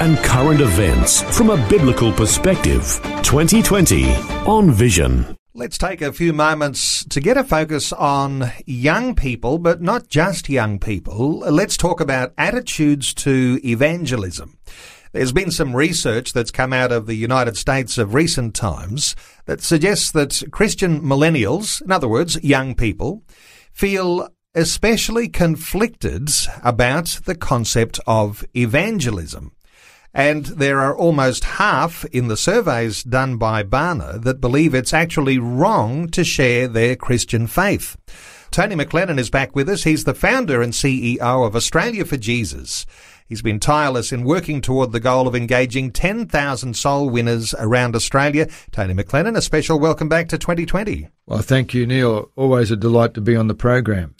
and current events from a biblical perspective. 2020 on Vision. Let's take a few moments to get a focus on young people, but not just young people. Let's talk about attitudes to evangelism. There's been some research that's come out of the United States of recent times that suggests that Christian millennials, in other words, young people, feel especially conflicted about the concept of evangelism. And there are almost half in the surveys done by Barna that believe it's actually wrong to share their Christian faith. Tony McLennan is back with us. He's the founder and CEO of Australia for Jesus. He's been tireless in working toward the goal of engaging 10,000 soul winners around Australia. Tony McLennan, a special welcome back to 2020. Well, thank you, Neil. Always a delight to be on the program.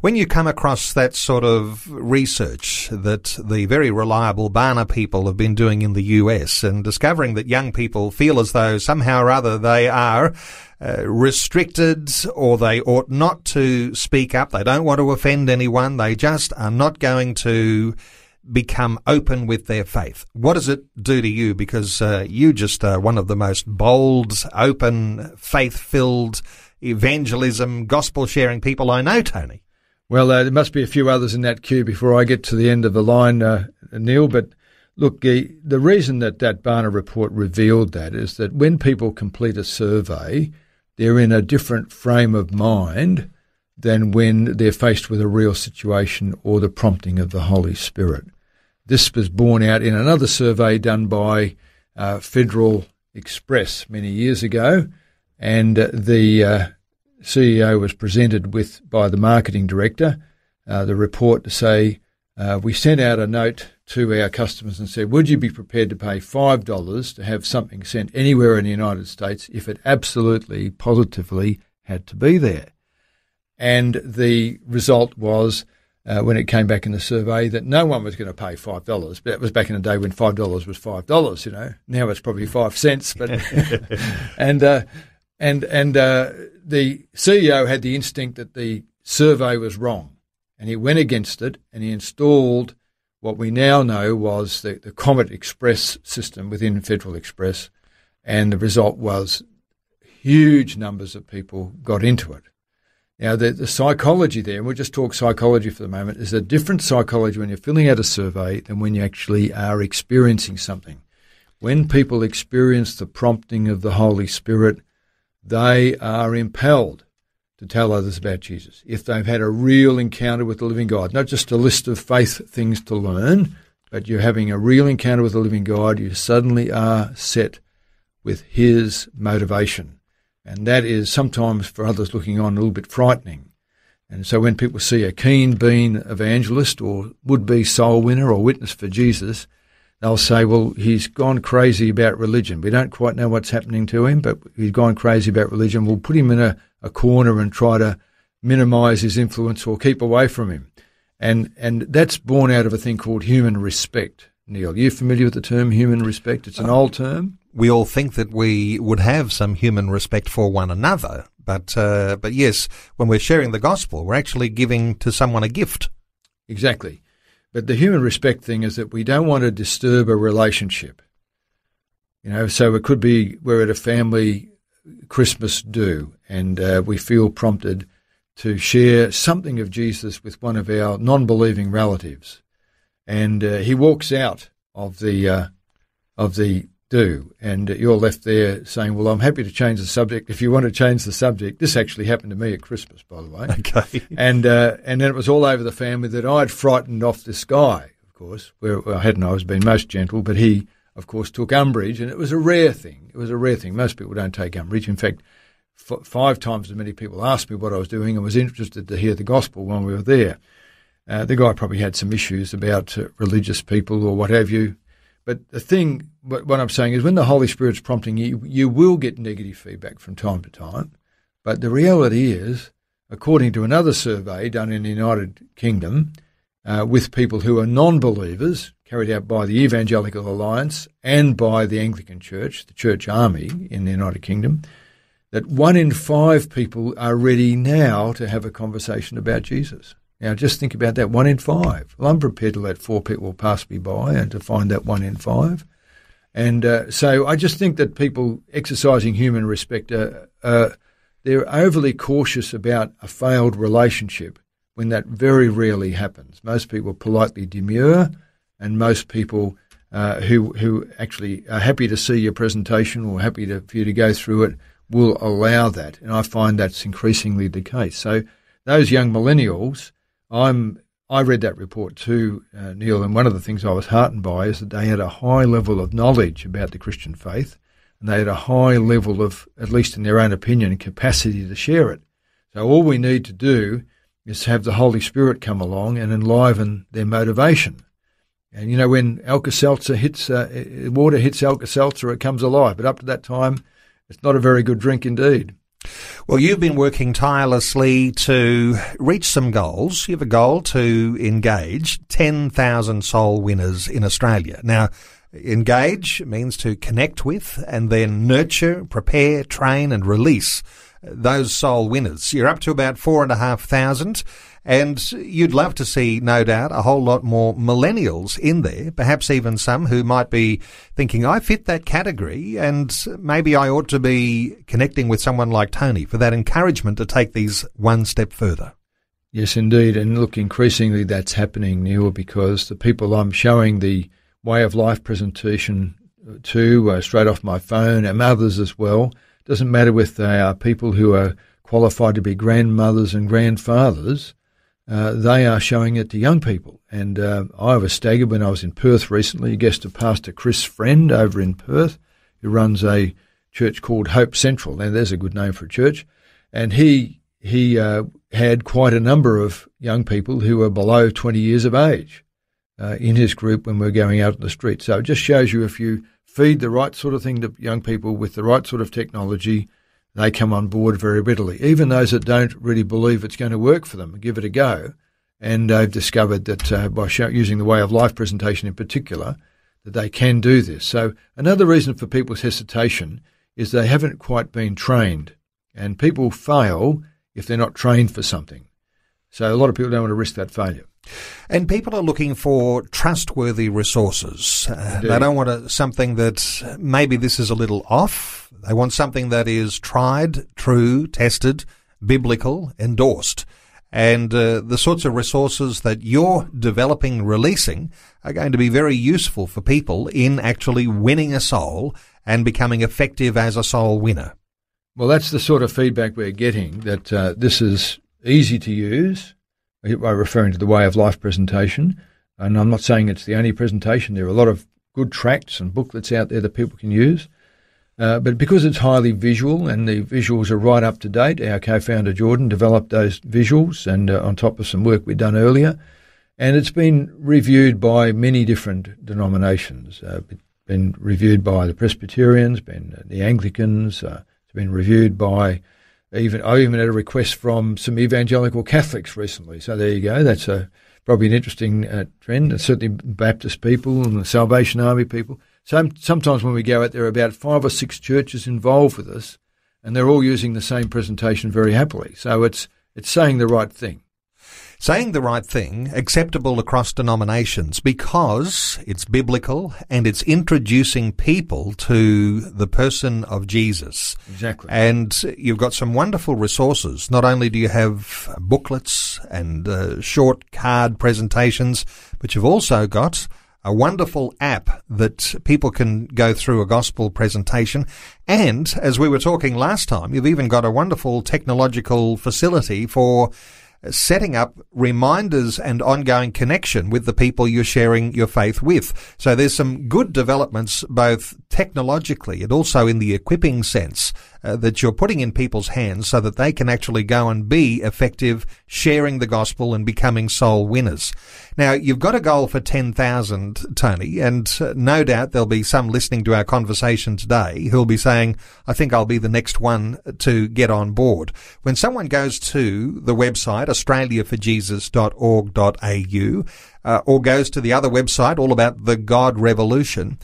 When you come across that sort of research that the very reliable Barna people have been doing in the US and discovering that young people feel as though somehow or other they are uh, restricted or they ought not to speak up, they don't want to offend anyone, they just are not going to become open with their faith. What does it do to you? Because uh, you just are one of the most bold, open, faith-filled, evangelism, gospel-sharing people I know, Tony. Well, uh, there must be a few others in that queue before I get to the end of the line, uh, Neil. But look, the, the reason that that Barna report revealed that is that when people complete a survey, they're in a different frame of mind than when they're faced with a real situation or the prompting of the Holy Spirit. This was borne out in another survey done by uh, Federal Express many years ago, and uh, the uh, CEO was presented with by the marketing director uh, the report to say uh, we sent out a note to our customers and said, would you be prepared to pay five dollars to have something sent anywhere in the United States if it absolutely positively had to be there? And the result was uh, when it came back in the survey that no one was going to pay five dollars. But that was back in the day when five dollars was five dollars. You know, now it's probably five cents. But and uh, and and uh, the CEO had the instinct that the survey was wrong, and he went against it, and he installed what we now know was the, the Comet Express system within Federal Express, and the result was huge numbers of people got into it. Now, the, the psychology there, and we'll just talk psychology for the moment, is a different psychology when you're filling out a survey than when you actually are experiencing something. When people experience the prompting of the Holy Spirit, they are impelled to tell others about Jesus. If they've had a real encounter with the living God, not just a list of faith things to learn, but you're having a real encounter with the living God, you suddenly are set with His motivation and that is sometimes for others looking on a little bit frightening. And so when people see a keen bean evangelist or would be soul winner or witness for Jesus, they'll say, well, he's gone crazy about religion. We don't quite know what's happening to him, but he's gone crazy about religion. We'll put him in a, a corner and try to minimize his influence or keep away from him. And, and that's born out of a thing called human respect. Neil, are you familiar with the term human respect? It's an old term we all think that we would have some human respect for one another. But, uh, but yes, when we're sharing the gospel, we're actually giving to someone a gift. Exactly. But the human respect thing is that we don't want to disturb a relationship. You know, so it could be we're at a family Christmas do and uh, we feel prompted to share something of Jesus with one of our non believing relatives. And uh, he walks out of the, uh, of the do. And you're left there saying, well, I'm happy to change the subject if you want to change the subject. This actually happened to me at Christmas, by the way. Okay. And, uh, and then it was all over the family that I'd frightened off this guy, of course, where well, I hadn't always been most gentle, but he, of course, took umbrage. And it was a rare thing. It was a rare thing. Most people don't take umbrage. In fact, f- five times as many people asked me what I was doing and was interested to hear the gospel when we were there. Uh, the guy probably had some issues about uh, religious people or what have you But the thing, what I'm saying is, when the Holy Spirit's prompting you, you will get negative feedback from time to time. But the reality is, according to another survey done in the United Kingdom uh, with people who are non-believers, carried out by the Evangelical Alliance and by the Anglican Church, the Church Army in the United Kingdom, that one in five people are ready now to have a conversation about Jesus. Now, just think about that one in five. Well, I'm prepared to let four people pass me by and to find that one in five. And uh, so I just think that people exercising human respect, are, uh, they're overly cautious about a failed relationship when that very rarely happens. Most people politely demur, and most people uh, who who actually are happy to see your presentation or happy to, for you to go through it will allow that. And I find that's increasingly the case. So those young millennials I'm I read that report too, uh, Neil, and one of the things I was heartened by is that they had a high level of knowledge about the Christian faith, and they had a high level of, at least in their own opinion, capacity to share it. So all we need to do is have the Holy Spirit come along and enliven their motivation. And you know, when Alka Seltzer hits uh, water hits Alka Seltzer, it comes alive. But up to that time, it's not a very good drink indeed. Well, you've been working tirelessly to reach some goals. You have a goal to engage 10,000 soul winners in Australia. Now, engage means to connect with and then nurture, prepare, train and release those soul winners. You're up to about four and a half thousand. And you'd love to see, no doubt, a whole lot more millennials in there, perhaps even some who might be thinking, I fit that category and maybe I ought to be connecting with someone like Tony for that encouragement to take these one step further. Yes, indeed. And look, increasingly that's happening, Neil, because the people I'm showing the way of life presentation to uh, straight off my phone and others as well, doesn't matter if they are people who are qualified to be grandmothers and grandfathers uh, they are showing it to young people. And uh, I was staggered when I was in Perth recently, a guest of Pastor Chris Friend over in Perth, who runs a church called Hope Central. Now, there's a good name for a church. And he he uh, had quite a number of young people who were below 20 years of age uh, in his group when we we're going out in the street. So it just shows you if you feed the right sort of thing to young people with the right sort of technology, they come on board very readily. Even those that don't really believe it's going to work for them, give it a go. And they've discovered that uh, by show, using the way of life presentation in particular, that they can do this. So another reason for people's hesitation is they haven't quite been trained. And people fail if they're not trained for something. So a lot of people don't want to risk that failure. And people are looking for trustworthy resources. Uh, they don't want a, something that maybe this is a little off. They want something that is tried, true, tested, biblical, endorsed. And uh, the sorts of resources that you're developing, releasing, are going to be very useful for people in actually winning a soul and becoming effective as a soul winner. Well, that's the sort of feedback we're getting that uh, this is easy to use by referring to the way of life presentation. And I'm not saying it's the only presentation. There are a lot of good tracts and booklets out there that people can use. Uh, but because it's highly visual and the visuals are right up to date, our co-founder Jordan developed those visuals and uh, on top of some work we'd done earlier. And it's been reviewed by many different denominations. Uh, it's been reviewed by the Presbyterians, been the Anglicans, uh, it's been reviewed by even I even had a request from some evangelical Catholics recently. So there you go. That's a probably an interesting uh, trend. And certainly Baptist people and the Salvation Army people. So sometimes when we go out there, are about five or six churches involved with us, and they're all using the same presentation very happily. So it's it's saying the right thing saying the right thing, acceptable across denominations because it's biblical and it's introducing people to the person of Jesus. Exactly. And you've got some wonderful resources. Not only do you have booklets and uh, short card presentations, but you've also got a wonderful app that people can go through a gospel presentation. And as we were talking last time, you've even got a wonderful technological facility for setting up reminders and ongoing connection with the people you're sharing your faith with. So there's some good developments both technologically and also in the equipping sense uh, that you're putting in people's hands so that they can actually go and be effective sharing the gospel and becoming soul winners. Now, you've got a goal for 10,000, Tony, and uh, no doubt there'll be some listening to our conversation today who'll be saying, I think I'll be the next one to get on board. When someone goes to the website, australiaforjesus.org.au, uh, or goes to the other website, all about the God Revolution,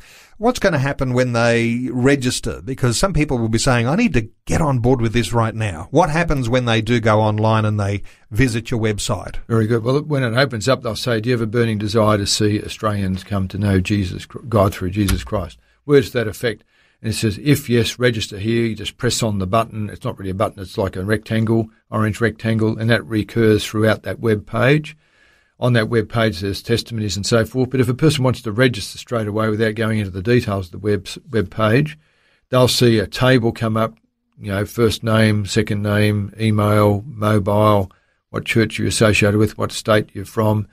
what's going to happen when they register? Because some people will be saying, I need to get on board with this right now. What happens when they do go online and they visit your website? Very good. Well, when it opens up, they'll say, Do you have a burning desire to see Australians come to know Jesus, God through Jesus Christ? Words to that effect. And it says, if yes, register here. You just press on the button. It's not really a button. It's like a rectangle, orange rectangle, and that recurs throughout that web page on that web page there's testimonies and so forth. But if a person wants to register straight away without going into the details of the web web page, they'll see a table come up. You know, first name, second name, email, mobile, what church you're associated with, what state you're from,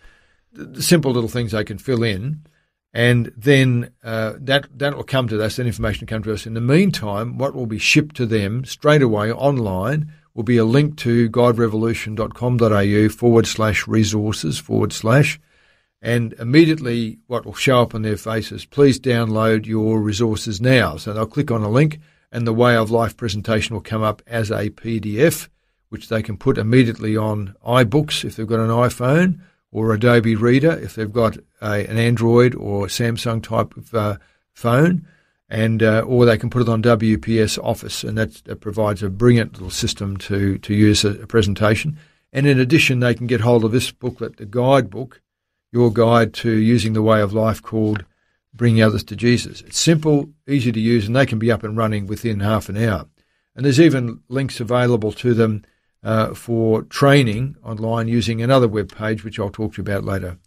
the simple little things they can fill in, and then uh, that that will come to us. That information will come to us. In the meantime, what will be shipped to them straight away online will be a link to guiderevolution.com.au forward slash resources forward slash. And immediately what will show up on their faces, please download your resources now. So they'll click on a link and the Way of Life presentation will come up as a PDF, which they can put immediately on iBooks if they've got an iPhone or Adobe Reader if they've got a, an Android or Samsung type of uh, phone and uh, or they can put it on WPS Office, and that, provides a brilliant little system to to use a, a, presentation. And in addition, they can get hold of this booklet, the guidebook, your guide to using the way of life, called "Bringing Others to Jesus." It's simple, easy to use, and they can be up and running within half an hour. And there's even links available to them uh, for training online using another web page, which I'll talk to you about later.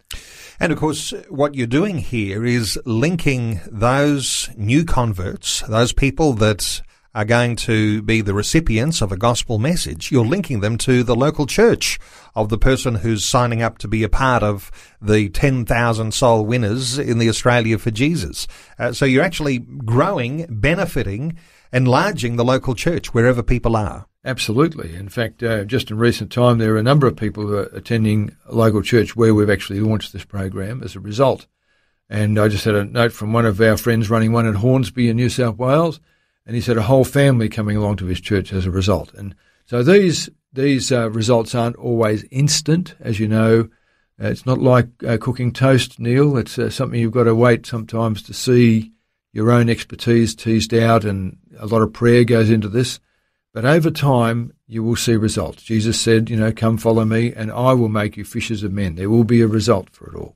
And of course, what you're doing here is linking those new converts, those people that are going to be the recipients of a gospel message. You're linking them to the local church of the person who's signing up to be a part of the 10,000 soul winners in the Australia for Jesus. Uh, so you're actually growing, benefiting, enlarging the local church wherever people are. Absolutely. In fact, uh, just in recent time, there are a number of people who are attending a local church where we've actually launched this program as a result. And I just had a note from one of our friends running one at Hornsby in New South Wales, and he said a whole family coming along to his church as a result. And so these these uh, results aren't always instant, as you know. Uh, it's not like uh, cooking toast, Neil. It's uh, something you've got to wait sometimes to see your own expertise teased out, and a lot of prayer goes into this. But over time, you will see results. Jesus said, you know, come follow me and I will make you fishers of men. There will be a result for it all.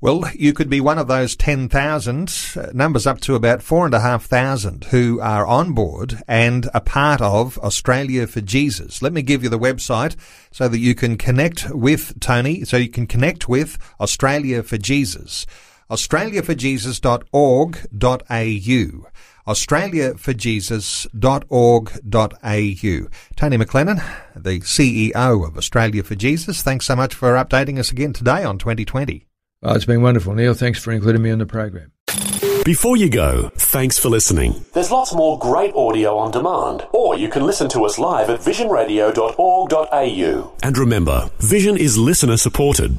Well, you could be one of those 10,000, uh, numbers up to about 4,500 who are on board and a part of Australia for Jesus. Let me give you the website so that you can connect with Tony, so you can connect with Australia for Jesus. AustraliaForJesus.org.au australiaforjesus.org.au. Tony McLennan, the CEO of Australia for Jesus, thanks so much for updating us again today on 2020. Oh, it's been wonderful, Neil. Thanks for including me in the program. Before you go, thanks for listening. There's lots more great audio on demand, or you can listen to us live at visionradio.org.au. And remember, Vision is listener supported.